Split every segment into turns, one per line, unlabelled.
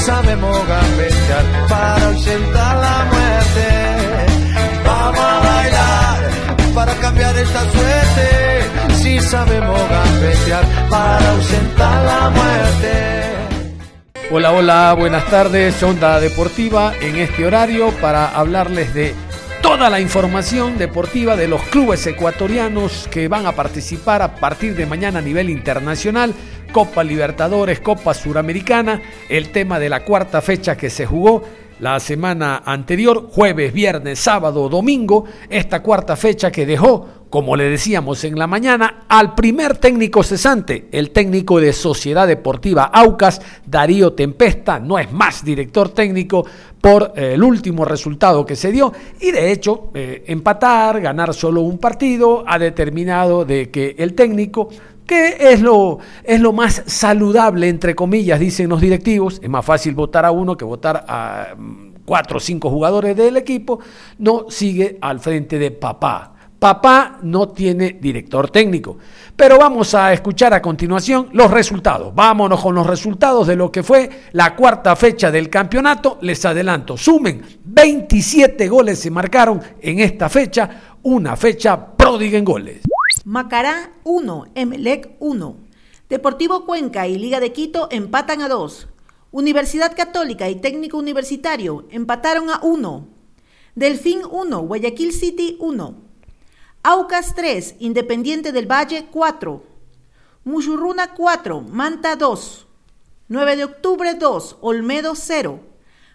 Sabemos gambetear para ausentar la muerte. Vamos a bailar para cambiar esta suerte. Si sabemos gambetear para ausentar la muerte.
Hola, hola, buenas tardes, Onda Deportiva en este horario para hablarles de toda la información deportiva de los clubes ecuatorianos que van a participar a partir de mañana a nivel internacional Copa Libertadores, Copa Suramericana, el tema de la cuarta fecha que se jugó la semana anterior, jueves, viernes, sábado, domingo, esta cuarta fecha que dejó, como le decíamos en la mañana, al primer técnico cesante, el técnico de Sociedad Deportiva Aucas, Darío Tempesta, no es más director técnico por eh, el último resultado que se dio y de hecho eh, empatar, ganar solo un partido ha determinado de que el técnico que es lo, es lo más saludable, entre comillas, dicen los directivos. Es más fácil votar a uno que votar a mm, cuatro o cinco jugadores del equipo. No sigue al frente de papá. Papá no tiene director técnico. Pero vamos a escuchar a continuación los resultados. Vámonos con los resultados de lo que fue la cuarta fecha del campeonato. Les adelanto, sumen 27 goles se marcaron en esta fecha, una fecha pródiga en goles.
Macará 1, Emelec 1. Deportivo Cuenca y Liga de Quito empatan a 2. Universidad Católica y Técnico Universitario empataron a 1. Delfín 1, Guayaquil City 1. Aucas 3, Independiente del Valle 4. Muchurruna 4, Manta 2. 9 de octubre 2, Olmedo 0.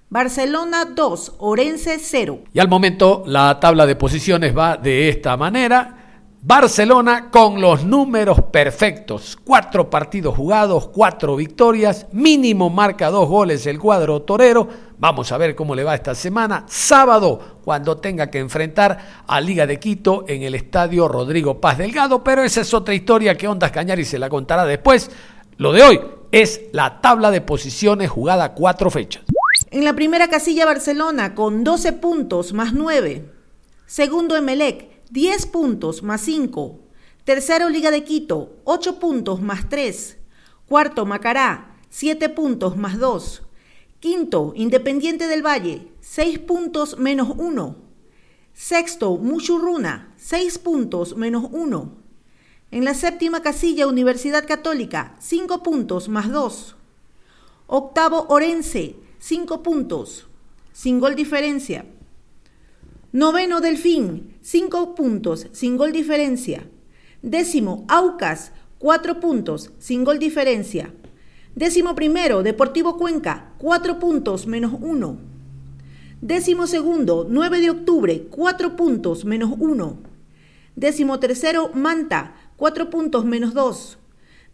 Barcelona 2, Orense 0.
Y al momento la tabla de posiciones va de esta manera. Barcelona con los números perfectos. Cuatro partidos jugados, cuatro victorias, mínimo marca dos goles el cuadro torero. Vamos a ver cómo le va esta semana. Sábado, cuando tenga que enfrentar a Liga de Quito en el estadio Rodrigo Paz Delgado. Pero esa es otra historia que Ondas Cañari se la contará después. Lo de hoy es la tabla de posiciones jugada cuatro fechas.
En la primera casilla Barcelona con 12 puntos más 9. Segundo Emelec 10 puntos más 5. Tercero, Liga de Quito, 8 puntos más 3. Cuarto, Macará, 7 puntos más 2. Quinto, Independiente del Valle, 6 puntos menos 1. Sexto, Muchurruna, 6 puntos menos 1. En la séptima casilla, Universidad Católica, 5 puntos más 2. Octavo, Orense, 5 puntos, sin gol diferencia. Noveno Delfín, 5 puntos, sin gol diferencia. Décimo Aucas, 4 puntos, sin gol diferencia. Décimo primero Deportivo Cuenca, 4 puntos menos 1. Décimo segundo 9 de octubre, 4 puntos menos 1. Décimo tercero Manta, 4 puntos menos 2.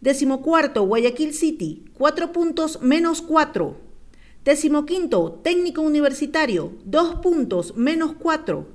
Décimo cuarto Guayaquil City, 4 puntos menos 4. Décimo quinto, técnico universitario, dos puntos, menos cuatro.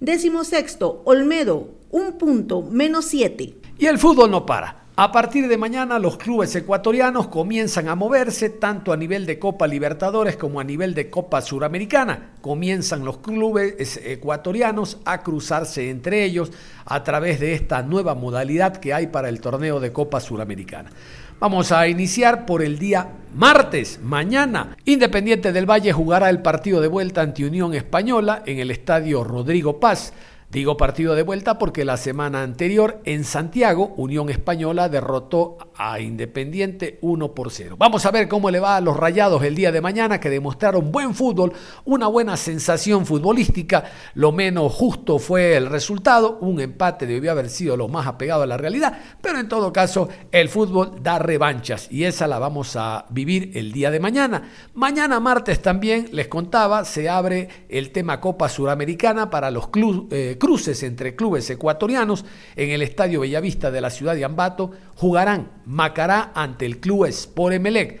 Décimo sexto, Olmedo, un punto, menos siete.
Y el fútbol no para. A partir de mañana los clubes ecuatorianos comienzan a moverse tanto a nivel de Copa Libertadores como a nivel de Copa Suramericana. Comienzan los clubes ecuatorianos a cruzarse entre ellos a través de esta nueva modalidad que hay para el torneo de Copa Suramericana. Vamos a iniciar por el día martes, mañana. Independiente del Valle jugará el partido de vuelta ante Unión Española en el estadio Rodrigo Paz. Digo partido de vuelta porque la semana anterior en Santiago, Unión Española derrotó a Independiente 1 por 0. Vamos a ver cómo le va a los Rayados el día de mañana que demostraron buen fútbol, una buena sensación futbolística. Lo menos justo fue el resultado, un empate debió haber sido lo más apegado a la realidad, pero en todo caso el fútbol da revanchas y esa la vamos a vivir el día de mañana. Mañana martes también les contaba, se abre el tema Copa Suramericana para los clubes. Eh, cruces entre clubes ecuatorianos en el Estadio Bellavista de la ciudad de Ambato, jugarán Macará ante el club Sport Emelec.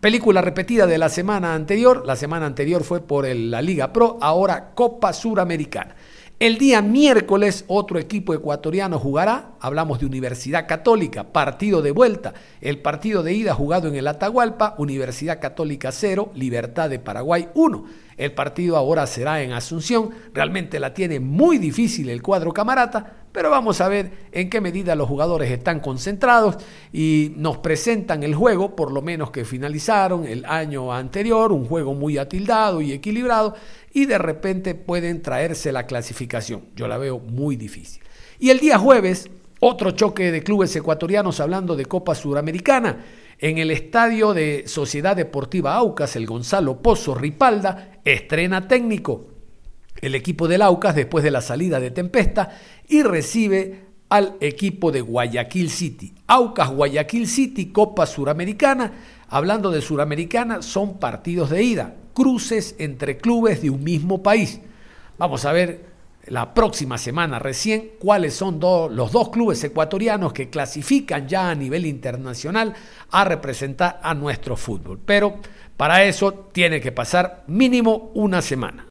Película repetida de la semana anterior, la semana anterior fue por la Liga Pro, ahora Copa Suramericana. El día miércoles otro equipo ecuatoriano jugará, hablamos de Universidad Católica, partido de vuelta, el partido de ida jugado en el Atahualpa, Universidad Católica 0, Libertad de Paraguay 1. El partido ahora será en Asunción. Realmente la tiene muy difícil el cuadro camarata, pero vamos a ver en qué medida los jugadores están concentrados y nos presentan el juego, por lo menos que finalizaron el año anterior, un juego muy atildado y equilibrado, y de repente pueden traerse la clasificación. Yo la veo muy difícil. Y el día jueves, otro choque de clubes ecuatorianos hablando de Copa Suramericana. En el estadio de Sociedad Deportiva Aucas, el Gonzalo Pozo Ripalda estrena técnico. El equipo del Aucas después de la salida de Tempesta y recibe al equipo de Guayaquil City. Aucas Guayaquil City, Copa Suramericana. Hablando de Suramericana, son partidos de ida, cruces entre clubes de un mismo país. Vamos a ver la próxima semana recién cuáles son los dos clubes ecuatorianos que clasifican ya a nivel internacional a representar a nuestro fútbol. Pero para eso tiene que pasar mínimo una semana.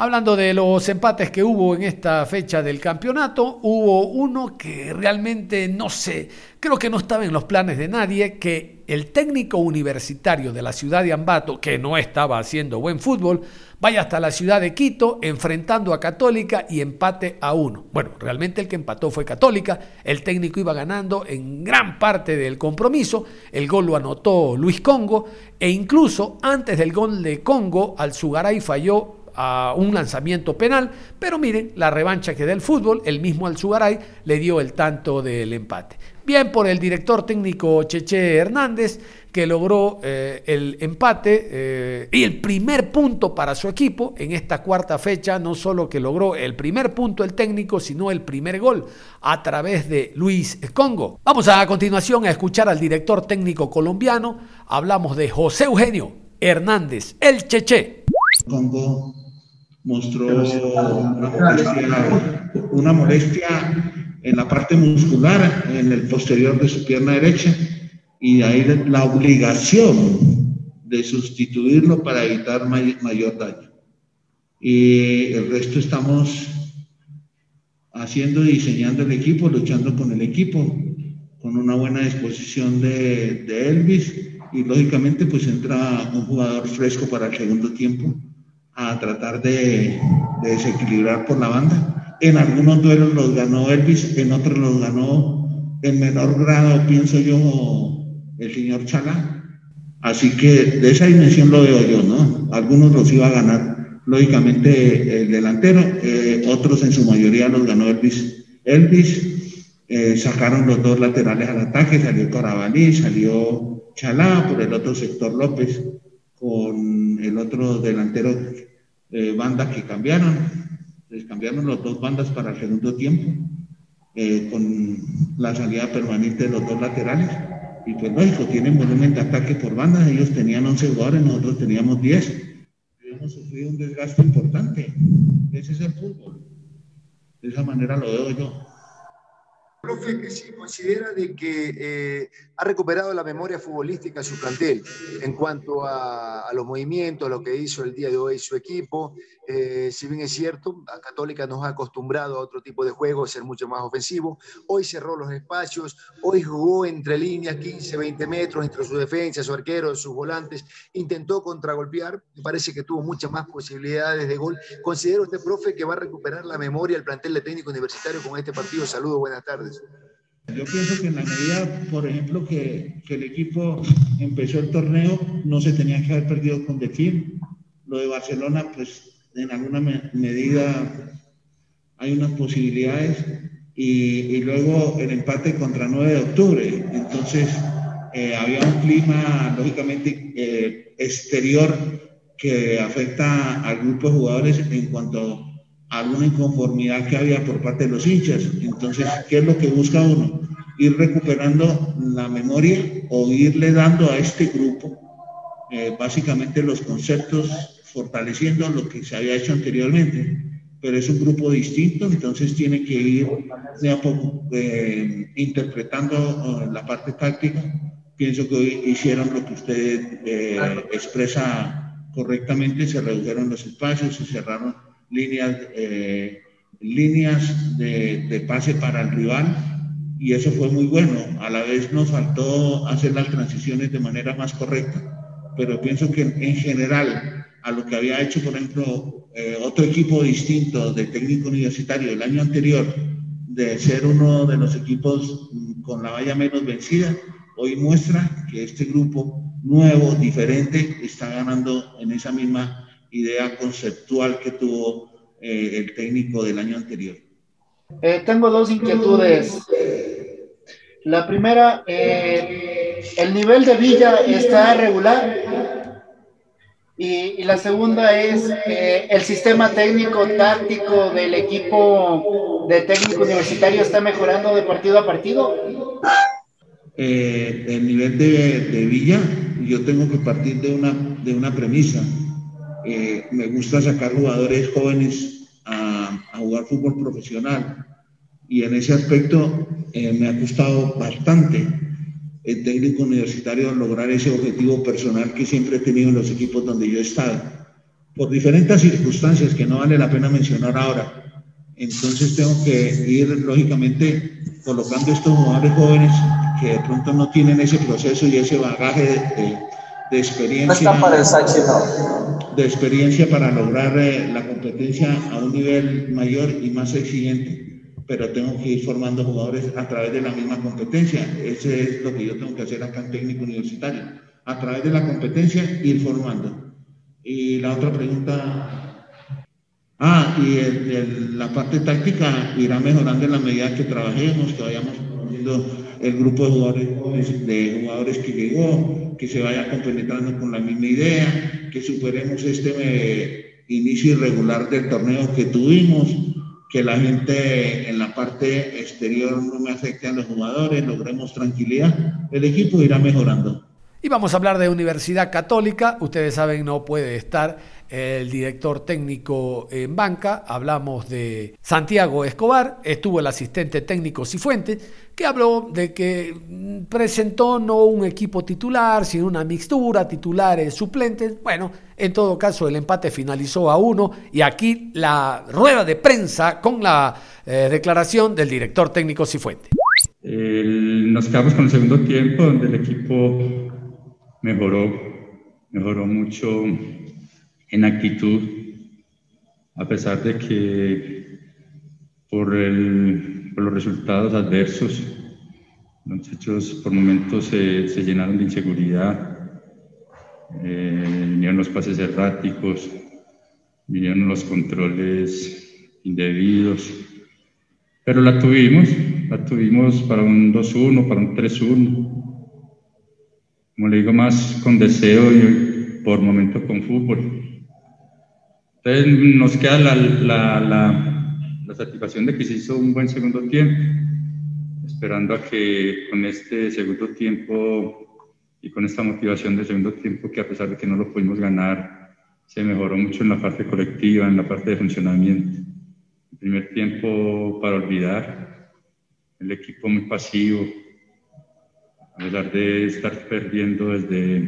Hablando de los empates que hubo en esta fecha del campeonato, hubo uno que realmente no sé, creo que no estaba en los planes de nadie, que el técnico universitario de la ciudad de Ambato, que no estaba haciendo buen fútbol, vaya hasta la ciudad de Quito enfrentando a Católica y empate a uno. Bueno, realmente el que empató fue Católica, el técnico iba ganando en gran parte del compromiso, el gol lo anotó Luis Congo e incluso antes del gol de Congo, al Sugaray falló a un lanzamiento penal, pero miren la revancha que da el fútbol, el mismo Alzugaray le dio el tanto del empate. Bien por el director técnico Cheche Hernández, que logró eh, el empate eh, y el primer punto para su equipo en esta cuarta fecha, no solo que logró el primer punto el técnico, sino el primer gol a través de Luis Congo. Vamos a, a continuación a escuchar al director técnico colombiano, hablamos de José Eugenio Hernández, el Cheche.
Congo mostró una molestia, una molestia en la parte muscular, en el posterior de su pierna derecha, y de ahí la obligación de sustituirlo para evitar mayor daño. Y el resto estamos haciendo y diseñando el equipo, luchando con el equipo, con una buena disposición de, de Elvis, y lógicamente pues entra un jugador fresco para el segundo tiempo a tratar de, desequilibrar por la banda. En algunos duelos los ganó Elvis, en otros los ganó en menor grado, pienso yo, el señor Chala. Así que de esa dimensión lo veo yo, ¿no? Algunos los iba a ganar, lógicamente, el delantero, eh, otros en su mayoría los ganó Elvis. Elvis eh, sacaron los dos laterales al ataque, salió Carabalí, salió Chalá, por el otro sector López, con el otro delantero eh, bandas que cambiaron. Les cambiaron las dos bandas para el segundo tiempo, eh, con la salida permanente de los dos laterales. Y pues lógico, tienen volumen de ataque por bandas. Ellos tenían 11 jugadores, nosotros teníamos 10. Hemos sufrido un desgaste importante. Ese es el fútbol. De esa manera lo veo yo.
Profe, si considera de que eh, ha recuperado la memoria futbolística su plantel en cuanto a, los movimientos, lo que hizo el día de hoy su equipo. Eh, si bien es cierto, a Católica nos ha acostumbrado a otro tipo de juego, ser mucho más ofensivo. Hoy cerró los espacios, hoy jugó entre líneas 15, 20 metros entre su defensa, su arquero, sus volantes. Intentó contragolpear, me parece que tuvo muchas más posibilidades de gol. ¿Considera usted, profe, que va a recuperar la memoria el plantel de técnico universitario con este partido? Saludos, buenas tardes.
Yo pienso que en la medida, por ejemplo, que, que, el equipo empezó el torneo, no se tenía que haber perdido con Defil. Lo de Barcelona, pues en alguna medida hay unas posibilidades y, luego el empate contra 9 de octubre. Entonces, eh, había un clima, lógicamente, eh, exterior que afecta al grupo de jugadores en cuanto alguna inconformidad que había por parte de los hinchas. Entonces, ¿qué es lo que busca uno? Ir recuperando la memoria o irle dando a este grupo eh, básicamente los conceptos, fortaleciendo lo que se había hecho anteriormente pero es un grupo distinto, entonces tiene que ir de a poco eh, interpretando eh, la parte táctica. Pienso que hoy hicieron lo que usted eh, expresa correctamente, se redujeron los espacios, se cerraron líneas, líneas de, de pase para el rival y eso fue muy bueno. A la vez nos faltó hacer las transiciones de manera más correcta, pero pienso que en general a lo que había hecho, por ejemplo, eh, otro equipo distinto de técnico universitario el año anterior, de ser uno de los equipos mm, con la valla menos vencida, hoy muestra que este grupo nuevo, diferente, está ganando en esa misma idea conceptual que tuvo eh, el técnico del año anterior.
Eh, tengo dos inquietudes. La primera, el nivel de Villa está regular y, la segunda es eh, el sistema técnico táctico del equipo de técnico universitario está mejorando de partido a partido.
Eh, el nivel de, de, Villa, yo tengo que partir de una, de una premisa. Eh, me gusta sacar jugadores jóvenes a, jugar fútbol profesional y en ese aspecto me ha costado bastante el técnico universitario lograr ese objetivo personal que siempre he tenido en los equipos donde yo he estado, por diferentes circunstancias que no vale la pena mencionar ahora. Entonces tengo que ir, lógicamente, colocando estos jugadores jóvenes que de pronto no tienen ese proceso y ese bagaje de, experiencia. De experiencia para lograr eh, la competencia a un nivel mayor y más exigente pero tengo que ir formando jugadores a través de la misma competencia. Ese es lo que yo tengo que hacer acá en técnico universitario. A través de la competencia, ir formando. Y la otra pregunta. Ah, y la parte táctica irá mejorando en la medida que trabajemos, que vayamos poniendo el grupo de jugadores, que llegó, que se vaya compenetrando con la misma idea, que superemos este eh, inicio irregular del torneo que tuvimos que la gente en la parte exterior no me afecte a los jugadores, logremos tranquilidad, el equipo irá mejorando.
Y vamos a hablar de Universidad Católica. Ustedes saben, no puede estar el director técnico en banca. Hablamos de Santiago Escobar, estuvo el asistente técnico Cifuentes, que habló de que presentó no un equipo titular, sino una mixtura, titulares, suplentes. Bueno, en todo caso el empate finalizó a uno y aquí la rueda de prensa con la eh, declaración del director técnico Cifuentes.
nos quedamos con el segundo tiempo donde el equipo mejoró, mejoró mucho en actitud, a pesar de que por, el, por los resultados adversos, los muchachos por momentos se, se llenaron de inseguridad, eh, vinieron los pases erráticos, vinieron los controles indebidos, pero la tuvimos, la tuvimos para un 2-1, para un 3-1, como le digo, más con deseo y por momentos con fútbol. Entonces nos queda la, la, la la satisfacción de que se hizo un buen segundo tiempo, esperando a que con este segundo tiempo y con esta motivación del segundo tiempo, que a pesar de que no lo pudimos ganar, se mejoró mucho en la parte colectiva, en la parte de funcionamiento. El primer tiempo para olvidar, el equipo muy pasivo, a pesar de estar perdiendo desde,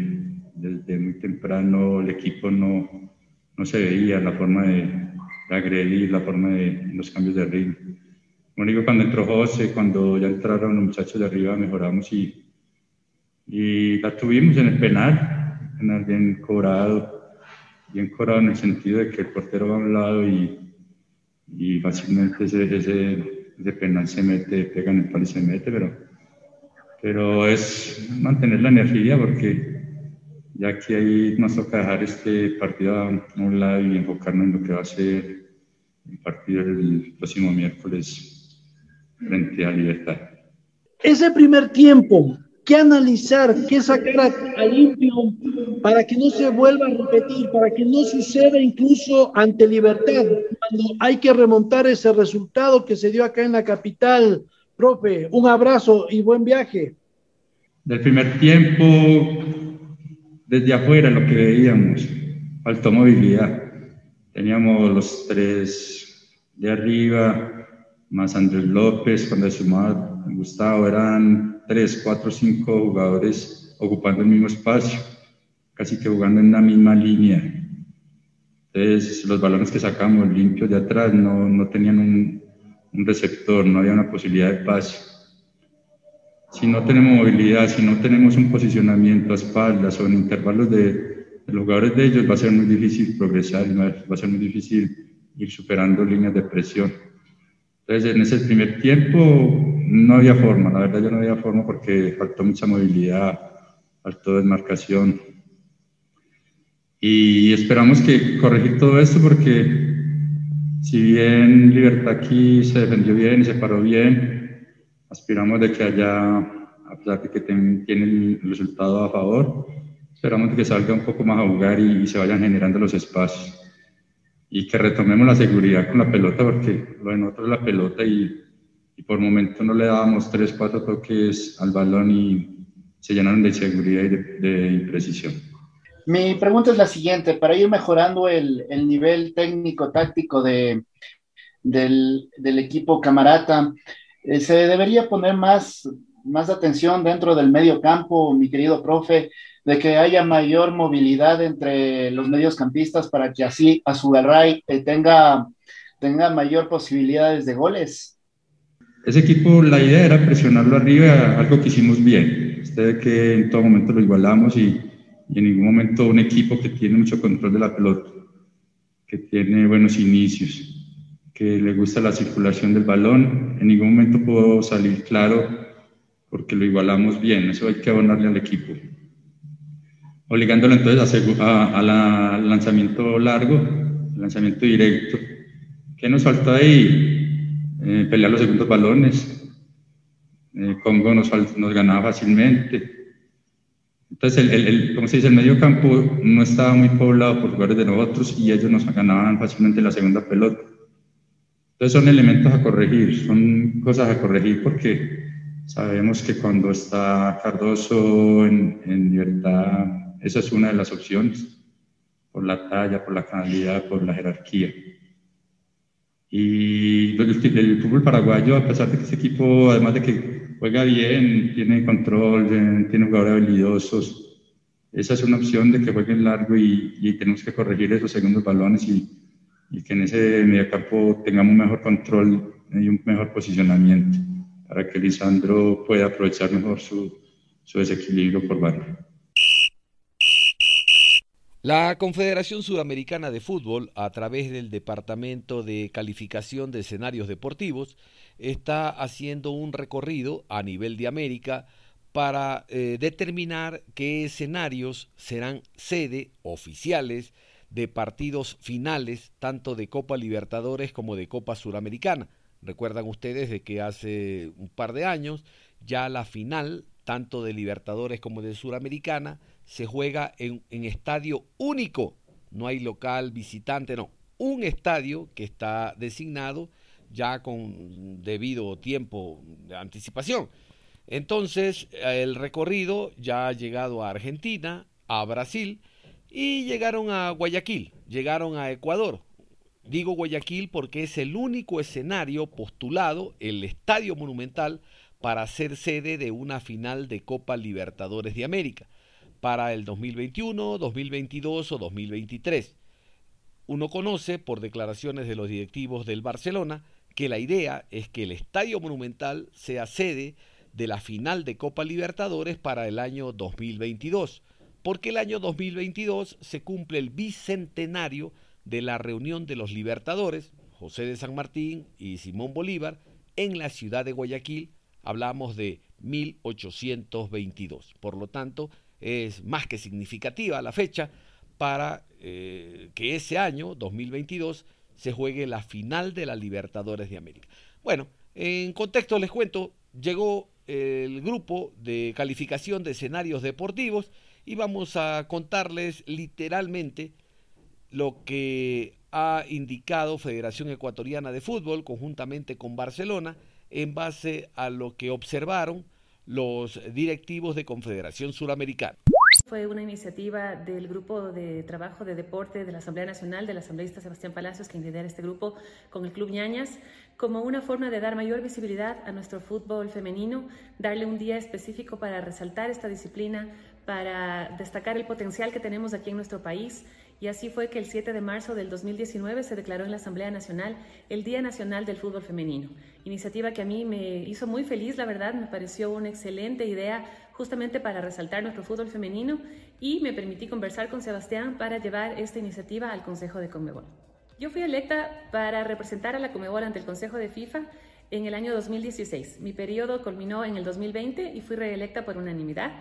desde muy temprano, el equipo no, no se veía la forma de, agredir, la forma de los cambios de ritmo. Como digo, cuando entró José, cuando ya entraron los muchachos de arriba, mejoramos y, y la tuvimos en el penal, penal bien cobrado, bien cobrado en el sentido de que el portero va a un lado y, y fácilmente ese, ese, penal se mete, pega en el palo y se mete, pero, pero es mantener la energía porque ya que ahí nos toca dejar este partido a un lado y enfocarnos en lo que va a ser el partido el próximo miércoles frente a Libertad.
Ese primer tiempo, ¿qué analizar, qué sacar a, limpio para que no se vuelva a repetir, para que no suceda incluso ante Libertad, cuando hay que remontar ese resultado que se dio acá en la capital? Profe, un abrazo y buen viaje.
Del primer tiempo, desde afuera lo que veíamos, faltó movilidad. Teníamos los tres de arriba, más Andrés López, cuando sumaba Gustavo, eran tres, cuatro, cinco jugadores ocupando el mismo espacio, casi que jugando en la misma línea. Entonces, los balones que sacamos limpios de atrás no, no tenían un, un receptor, no había una posibilidad de pase si no tenemos movilidad, si no tenemos un posicionamiento a espaldas o en intervalos de, los jugadores de ellos, va a ser muy difícil progresar va a ser muy difícil ir superando líneas de presión. Entonces, en ese primer tiempo no había forma, la verdad yo no había forma porque faltó mucha movilidad, faltó desmarcación. Y esperamos que corregir todo esto porque si bien Libertad aquí se defendió bien y se paró bien, aspiramos de que haya, a pesar de que tiene el resultado a favor, esperamos de que salga un poco más a jugar y, se vayan generando los espacios. Y que retomemos la seguridad con la pelota, porque lo de nosotros es la pelota y, y por momento no le dábamos tres, cuatro toques al balón y se llenaron de inseguridad y de, imprecisión.
Mi pregunta es la siguiente, para ir mejorando el, el nivel técnico-táctico de, del, del, equipo camarata, eh, se debería poner más, más atención dentro del medio campo, mi querido profe, de que haya mayor movilidad entre los mediocampistas para que así Azugarray eh, tenga, tenga mayor posibilidades de goles.
Ese equipo, la idea era presionarlo arriba, algo que hicimos bien. Usted que en todo momento lo igualamos y, y en ningún momento un equipo que tiene mucho control de la pelota, que tiene buenos inicios que le gusta la circulación del balón. En ningún momento pudo salir claro porque lo igualamos bien. Eso hay que abonarle al equipo. Obligándolo entonces al lanzamiento largo, lanzamiento directo. ¿Qué nos falta ahí? Eh, pelear los segundos balones. Eh, Congo nos, nos ganaba fácilmente. Entonces, el, el, como se dice, el medio campo no estaba muy poblado por jugadores de nosotros y ellos nos ganaban fácilmente la segunda pelota. Entonces son elementos a corregir, son cosas a corregir porque sabemos que cuando está Cardoso en, en libertad, esa es una de las opciones, por la talla, por la calidad, por la jerarquía. Y el, fútbol paraguayo, a pesar de que ese equipo, además de que juega bien, tiene control, tiene jugadores habilidosos, esa es una opción de que jueguen largo y, y tenemos que corregir esos segundos balones y, y que en ese mediocampo tengamos un mejor control y un mejor posicionamiento para que Lisandro pueda aprovechar mejor su, su desequilibrio por barrio.
La Confederación Sudamericana de Fútbol, a través del Departamento de Calificación de Escenarios Deportivos, está haciendo un recorrido a nivel de América para eh, determinar qué escenarios serán sede oficiales de partidos finales, tanto de Copa Libertadores como de Copa Suramericana. Recuerdan ustedes de que hace un par de años ya la final, tanto de Libertadores como de Suramericana, se juega en, estadio único. No hay local, visitante, no. Un estadio que está designado ya con debido tiempo de anticipación. Entonces, el recorrido ya ha llegado a Argentina, a Brasil, y llegaron a Guayaquil, llegaron a Ecuador. Digo Guayaquil porque es el único escenario postulado, el Estadio Monumental, para ser sede de una final de Copa Libertadores de América para el 2021, 2022 o 2023. Uno conoce por declaraciones de los directivos del Barcelona que la idea es que el Estadio Monumental sea sede de la final de Copa Libertadores para el año 2022 porque el año 2022 se cumple el bicentenario de la reunión de los libertadores, José de San Martín y Simón Bolívar, en la ciudad de Guayaquil, hablamos de 1822. Por lo tanto,
es más que significativa la fecha para eh, que ese año, 2022, se juegue la final de la Libertadores de América. Bueno, en contexto les cuento, llegó el grupo de calificación de escenarios deportivos y vamos a contarles literalmente lo que ha indicado Federación Ecuatoriana de Fútbol conjuntamente con Barcelona en base a lo que observaron los directivos de Confederación Suramericana.
Fue una iniciativa del Grupo de Trabajo de Deporte de la Asamblea Nacional, del asambleísta Sebastián Palacios, que lidera este grupo con el Club Ñañas, como una forma de dar mayor visibilidad a nuestro fútbol femenino, darle un día específico para resaltar esta disciplina, para destacar el potencial que tenemos aquí en nuestro país y así fue que el 7 de marzo del 2019 se declaró en la Asamblea Nacional el Día Nacional del Fútbol Femenino. Iniciativa que a mí me hizo muy feliz, la verdad, me pareció una excelente idea justamente para resaltar nuestro fútbol femenino y me permití conversar con Sebastián para llevar esta iniciativa al Consejo de Conmebol. Yo fui electa para representar a la Conmebol ante el Consejo de FIFA en el año 2016. Mi periodo culminó en el 2020 y fui reelecta por unanimidad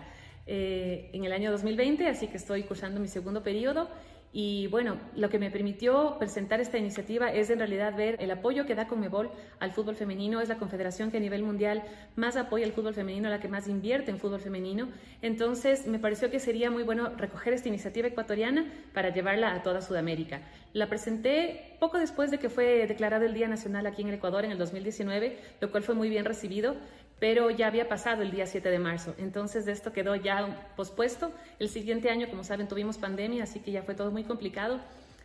eh, en el año 2020, así que estoy cursando mi segundo periodo y bueno, lo que me permitió presentar esta iniciativa es en realidad ver el apoyo que da Conmebol al fútbol femenino. Es la confederación que a nivel mundial más apoya al fútbol femenino, la que más invierte en fútbol femenino. Entonces me pareció que sería muy bueno recoger esta iniciativa ecuatoriana para llevarla a toda Sudamérica. La presenté poco después de que fue declarado el Día Nacional aquí en el Ecuador en el 2019, lo cual fue muy bien recibido pero ya había pasado el día 7 de marzo, entonces esto quedó ya pospuesto. El siguiente año, como saben, tuvimos pandemia, así que ya fue todo muy complicado.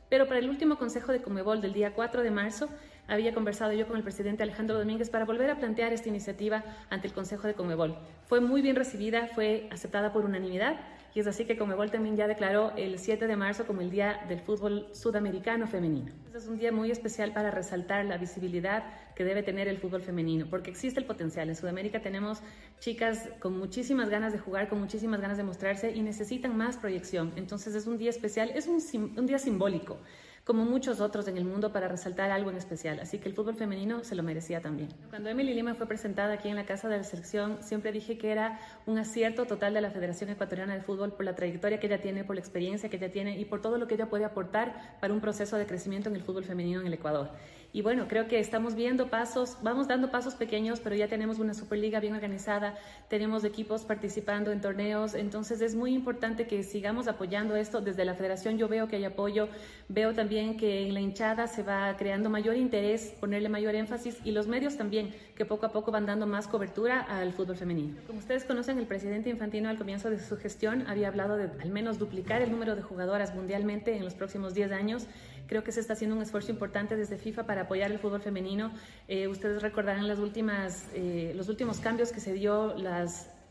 Pero para el último consejo de Comebol del día 4 de marzo, había conversado yo con el presidente Alejandro Domínguez para volver a plantear esta iniciativa ante el Consejo de Comebol. Fue muy bien recibida, fue aceptada por unanimidad y es así que Comebol también ya declaró el 7 de marzo como el Día del Fútbol Sudamericano Femenino. Este es un día muy especial para resaltar la visibilidad que debe tener el fútbol femenino, porque existe el potencial. En Sudamérica tenemos chicas con muchísimas ganas de jugar, con muchísimas ganas de mostrarse y necesitan más proyección. Entonces es un día especial, es un, un día simbólico como muchos otros en el mundo, para resaltar algo en especial. Así que el fútbol femenino se lo merecía también. Cuando Emily Lima fue presentada aquí en la Casa de la Selección, siempre dije que era un acierto total de la Federación Ecuatoriana de Fútbol por la trayectoria que ella tiene, por la experiencia que ella tiene y por todo lo que ella puede aportar para un proceso de crecimiento en el fútbol femenino en el Ecuador. Y bueno, creo que estamos viendo pasos, vamos dando pasos pequeños, pero ya tenemos una Superliga bien organizada, tenemos equipos participando en torneos, entonces es muy importante que sigamos apoyando esto. Desde la federación yo veo que hay apoyo, veo también que en la hinchada se va creando mayor interés, ponerle mayor énfasis y los medios también, que poco a poco van dando más cobertura al fútbol femenino. Como ustedes conocen, el presidente Infantino al comienzo de su gestión había hablado de al menos duplicar el número de jugadoras mundialmente en los próximos 10 años. Creo que se está haciendo un esfuerzo importante desde FIFA para apoyar el fútbol femenino. Eh, ustedes recordarán las últimas, eh, los últimos cambios que se dio,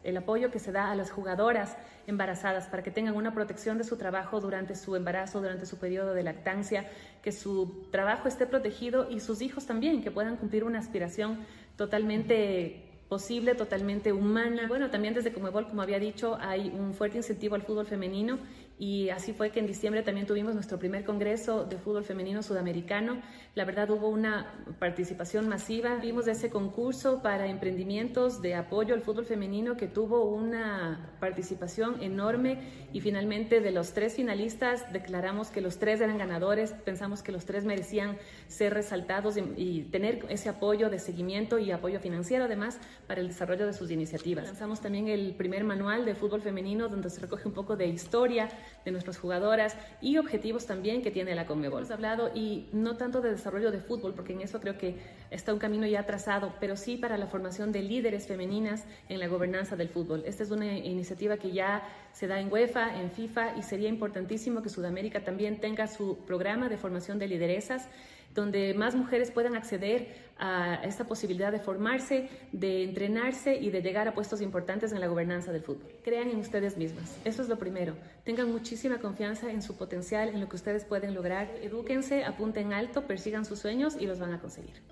el apoyo que se da a las jugadoras embarazadas para que tengan una protección de su trabajo durante su embarazo, durante su periodo de lactancia, que su trabajo esté protegido y sus hijos también, que puedan cumplir una aspiración totalmente posible, totalmente humana. Bueno, también desde Comebol, como había dicho, hay un fuerte incentivo al fútbol femenino y así fue que en diciembre también tuvimos nuestro primer congreso de fútbol femenino sudamericano. La verdad hubo una participación masiva. Vimos ese concurso para emprendimientos de apoyo al fútbol femenino que tuvo una participación enorme y finalmente de los tres finalistas declaramos que los tres eran ganadores. Pensamos que los tres merecían ser resaltados y, tener ese apoyo de seguimiento y apoyo financiero además para el desarrollo de sus iniciativas. Lanzamos también el primer manual de fútbol femenino donde se recoge un poco de historia de nuestras jugadoras y objetivos también que tiene la Conmebol. Hemos hablado y no tanto de desarrollo de fútbol, porque en eso creo que está un camino ya trazado, pero sí para la formación de líderes femeninas en la gobernanza del fútbol. Esta es una iniciativa que ya se da en UEFA, en FIFA y sería importantísimo que Sudamérica también tenga su programa de formación de lideresas donde más mujeres puedan acceder a esta posibilidad de formarse, de entrenarse y de llegar a puestos importantes en la gobernanza del fútbol. Crean en ustedes mismas, eso es lo primero. Tengan muchísima confianza en su potencial, en lo que ustedes pueden lograr. Edúquense, apunten alto, persigan sus sueños y los van a conseguir.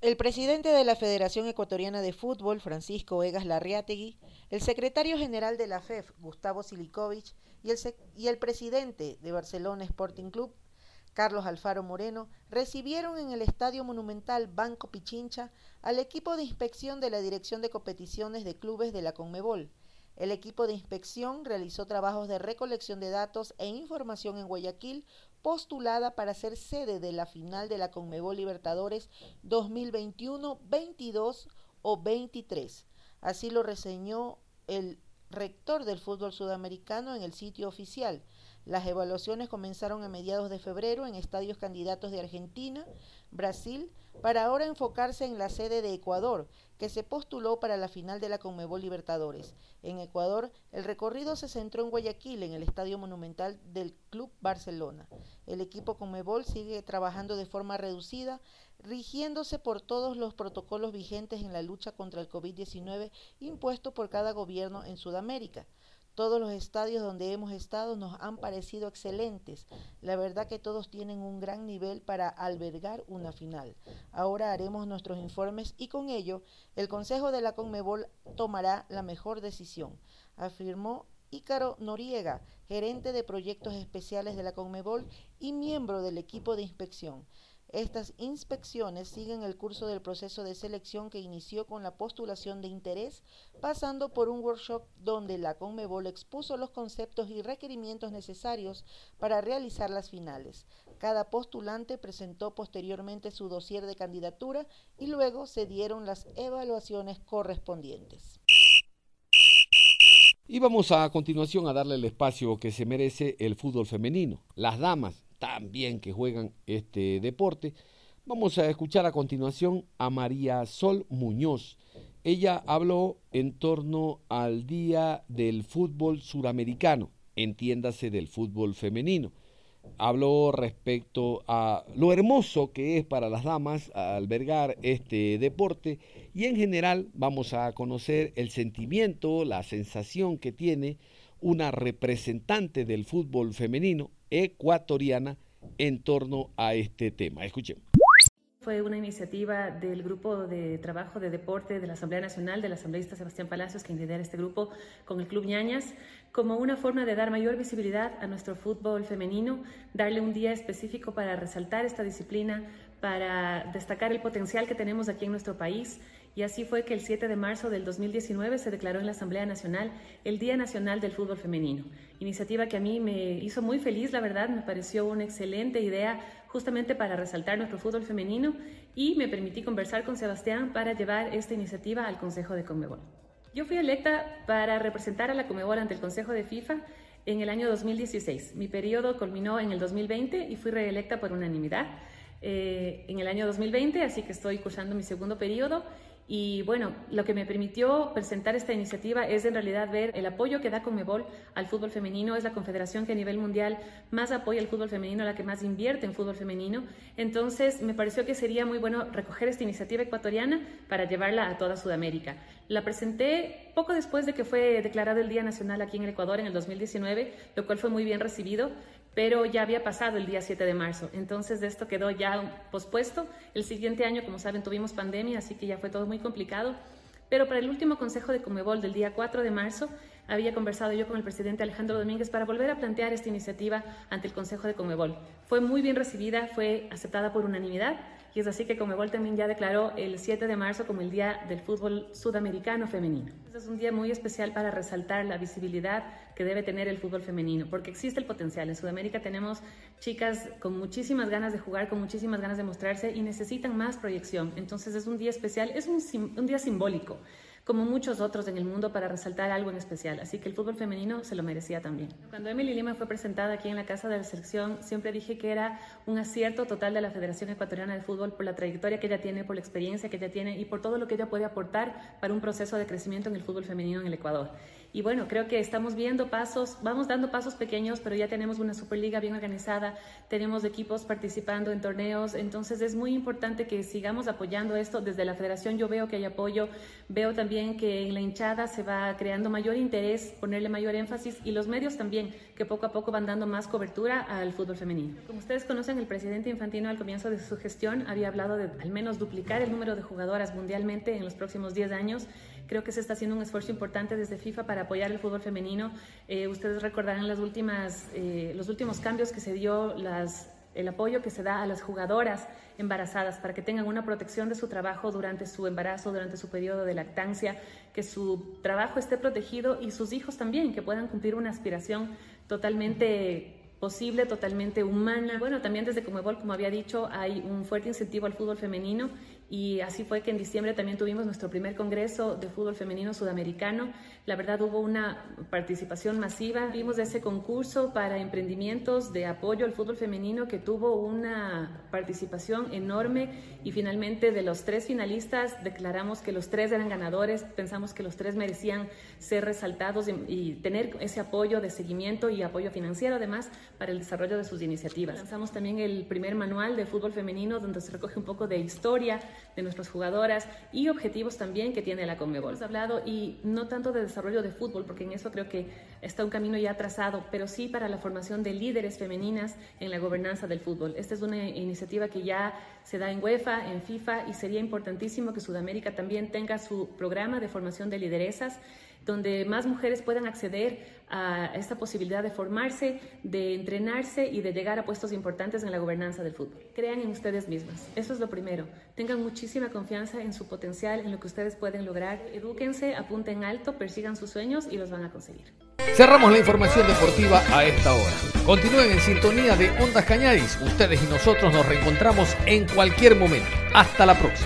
El presidente de la Federación Ecuatoriana de Fútbol, Francisco Egas Larriategui, el secretario general de la FEF, Gustavo Silikovic, y el, y el presidente de Barcelona Sporting Club, Carlos Alfaro Moreno, recibieron en el Estadio Monumental Banco Pichincha al equipo de inspección de la Dirección de Competiciones de Clubes de la Conmebol, El equipo de inspección realizó trabajos de recolección de datos e información en Guayaquil, postulada para ser sede de la final de la Conmebol Libertadores 2021, 22 o 23. Así lo reseñó el rector del fútbol sudamericano en el sitio oficial. Las evaluaciones comenzaron a mediados de febrero en estadios candidatos de Argentina, Brasil, para ahora enfocarse en la sede de Ecuador, que se postuló para la final de la Conmebol Libertadores. En Ecuador, el recorrido se centró en Guayaquil, en el Estadio Monumental del Club Barcelona. El equipo Conmebol sigue trabajando de forma reducida, rigiéndose por todos los protocolos vigentes en la lucha contra el COVID-19 impuesto por cada gobierno en Sudamérica. Todos los estadios donde hemos estado nos han parecido excelentes. La verdad que todos tienen un gran nivel para albergar una final. Ahora haremos nuestros informes y con ello el Consejo de la Conmebol tomará la mejor decisión, afirmó Ícaro Noriega, gerente de proyectos especiales de la Conmebol y miembro del equipo de inspección. Estas inspecciones siguen el curso del proceso de selección que inició con la postulación de interés, pasando por un workshop donde la Conmebol expuso los conceptos y requerimientos necesarios para realizar las finales. Cada postulante presentó posteriormente su dossier de candidatura y luego se dieron las evaluaciones correspondientes.
Y vamos a continuación a darle el espacio que se merece el fútbol femenino. Las damas también que juegan este deporte. Vamos a escuchar a continuación a María Sol Muñoz. Ella habló en torno al Día del Fútbol Suramericano, entiéndase del fútbol femenino. Habló respecto a lo hermoso que es para las damas albergar este deporte y en general vamos a conocer el sentimiento, la sensación que tiene una representante del fútbol femenino ecuatoriana en torno a este tema. Escuchemos.
Fue una iniciativa del Grupo de Trabajo de Deporte de la Asamblea Nacional, del asambleísta Sebastián Palacios, que lidera este grupo con el Club Ñañas, como una forma de dar mayor visibilidad a nuestro fútbol femenino, darle un día específico para resaltar esta disciplina, para destacar el potencial que tenemos aquí en nuestro país y así fue que el 7 de marzo del 2019 se declaró en la Asamblea Nacional el Día Nacional del Fútbol Femenino. Iniciativa que a mí me hizo muy feliz, la verdad, me pareció una excelente idea justamente para resaltar nuestro fútbol femenino y me permití conversar con Sebastián para llevar esta iniciativa al Consejo de Conmebol. Yo fui electa para representar a la Conmebol ante el Consejo de FIFA en el año 2016. Mi periodo culminó en el 2020 y fui reelecta por unanimidad eh, en el año 2020, así que estoy cursando mi segundo periodo y bueno, lo que me permitió presentar esta iniciativa es en realidad ver el apoyo que da Conmebol al fútbol femenino. Es la confederación que a nivel mundial más apoya al fútbol femenino, la que más invierte en fútbol femenino. Entonces me pareció que sería muy bueno recoger esta iniciativa ecuatoriana para llevarla a toda Sudamérica. La presenté poco después de que fue declarado el Día Nacional aquí en el Ecuador en el 2019, lo cual fue muy bien recibido pero ya había pasado el día 7 de marzo, entonces de esto quedó ya pospuesto. El siguiente año, como saben, tuvimos pandemia, así que ya fue todo muy complicado. Pero para el último consejo de Comebol del día 4 de marzo, había conversado yo con el presidente Alejandro Domínguez para volver a plantear esta iniciativa ante el Consejo de Comebol. Fue muy bien recibida, fue aceptada por unanimidad y es así que Comebol también ya declaró el 7 de marzo como el Día del Fútbol Sudamericano Femenino. Este es un día muy especial para resaltar la visibilidad que debe tener el fútbol femenino, porque existe el potencial. En Sudamérica tenemos chicas con muchísimas ganas de jugar, con muchísimas ganas de mostrarse y necesitan más proyección. Entonces es un día especial, es un, un día simbólico como muchos otros en el mundo para resaltar algo en especial. Así que el fútbol femenino se lo merecía también. Cuando Emily Lima fue presentada aquí en la Casa de la Selección, siempre dije que era un acierto total de la Federación Ecuatoriana de Fútbol por la trayectoria que ella tiene, por la experiencia que ella tiene y por todo lo que ella puede aportar para un proceso de crecimiento en el fútbol femenino en el Ecuador. Y bueno, creo que estamos viendo pasos, vamos dando pasos pequeños, pero ya tenemos una Superliga bien organizada, tenemos equipos participando en torneos, entonces es muy importante que sigamos apoyando esto. Desde la federación yo veo que hay apoyo, veo también que en la hinchada se va creando mayor interés, ponerle mayor énfasis y los medios también, que poco a poco van dando más cobertura al fútbol femenino. Como ustedes conocen, el presidente Infantino al comienzo de su gestión había hablado de al menos duplicar el número de jugadoras mundialmente en los próximos 10 años Creo que se está haciendo un esfuerzo importante desde FIFA para apoyar el fútbol femenino. Eh, ustedes recordarán las últimas, eh, los últimos cambios que se dio, las el apoyo que se da a las jugadoras embarazadas para que tengan una protección de su trabajo durante su embarazo, durante su periodo de lactancia, que su trabajo esté protegido y sus hijos también, que puedan cumplir una aspiración totalmente posible, totalmente humana. Bueno, también desde Comebol, como había dicho, hay un fuerte incentivo al fútbol femenino y así fue que en diciembre también tuvimos nuestro primer congreso de fútbol femenino sudamericano. La verdad hubo una participación masiva. Vimos ese concurso para emprendimientos de apoyo al fútbol femenino que tuvo una participación enorme y finalmente de los tres finalistas declaramos que los tres eran ganadores. Pensamos que los tres merecían ser resaltados y, y tener ese apoyo de seguimiento y apoyo financiero además para el desarrollo de sus iniciativas. Lanzamos también el primer manual de fútbol femenino donde se recoge un poco de historia de nuestras jugadoras y objetivos también que tiene la Conmebol. Hemos hablado y no tanto de desarrollo de fútbol, porque en eso creo que está un camino ya trazado, pero sí para la formación de líderes femeninas en la gobernanza del fútbol. Esta es una iniciativa que ya se da en UEFA, en FIFA y sería importantísimo que Sudamérica también tenga su programa de formación de lideresas donde más mujeres puedan acceder a esta posibilidad de formarse, de entrenarse y de llegar a puestos importantes en la gobernanza del fútbol. Crean en ustedes mismas, eso es lo primero. Tengan muchísima confianza en su potencial, en lo que ustedes pueden lograr. Edúquense, apunten alto, persigan sus sueños y los van a conseguir.
Cerramos la información deportiva a esta hora. Continúen en sintonía de Ondas Cañaris. Ustedes y nosotros nos reencontramos en cualquier momento. Hasta la próxima.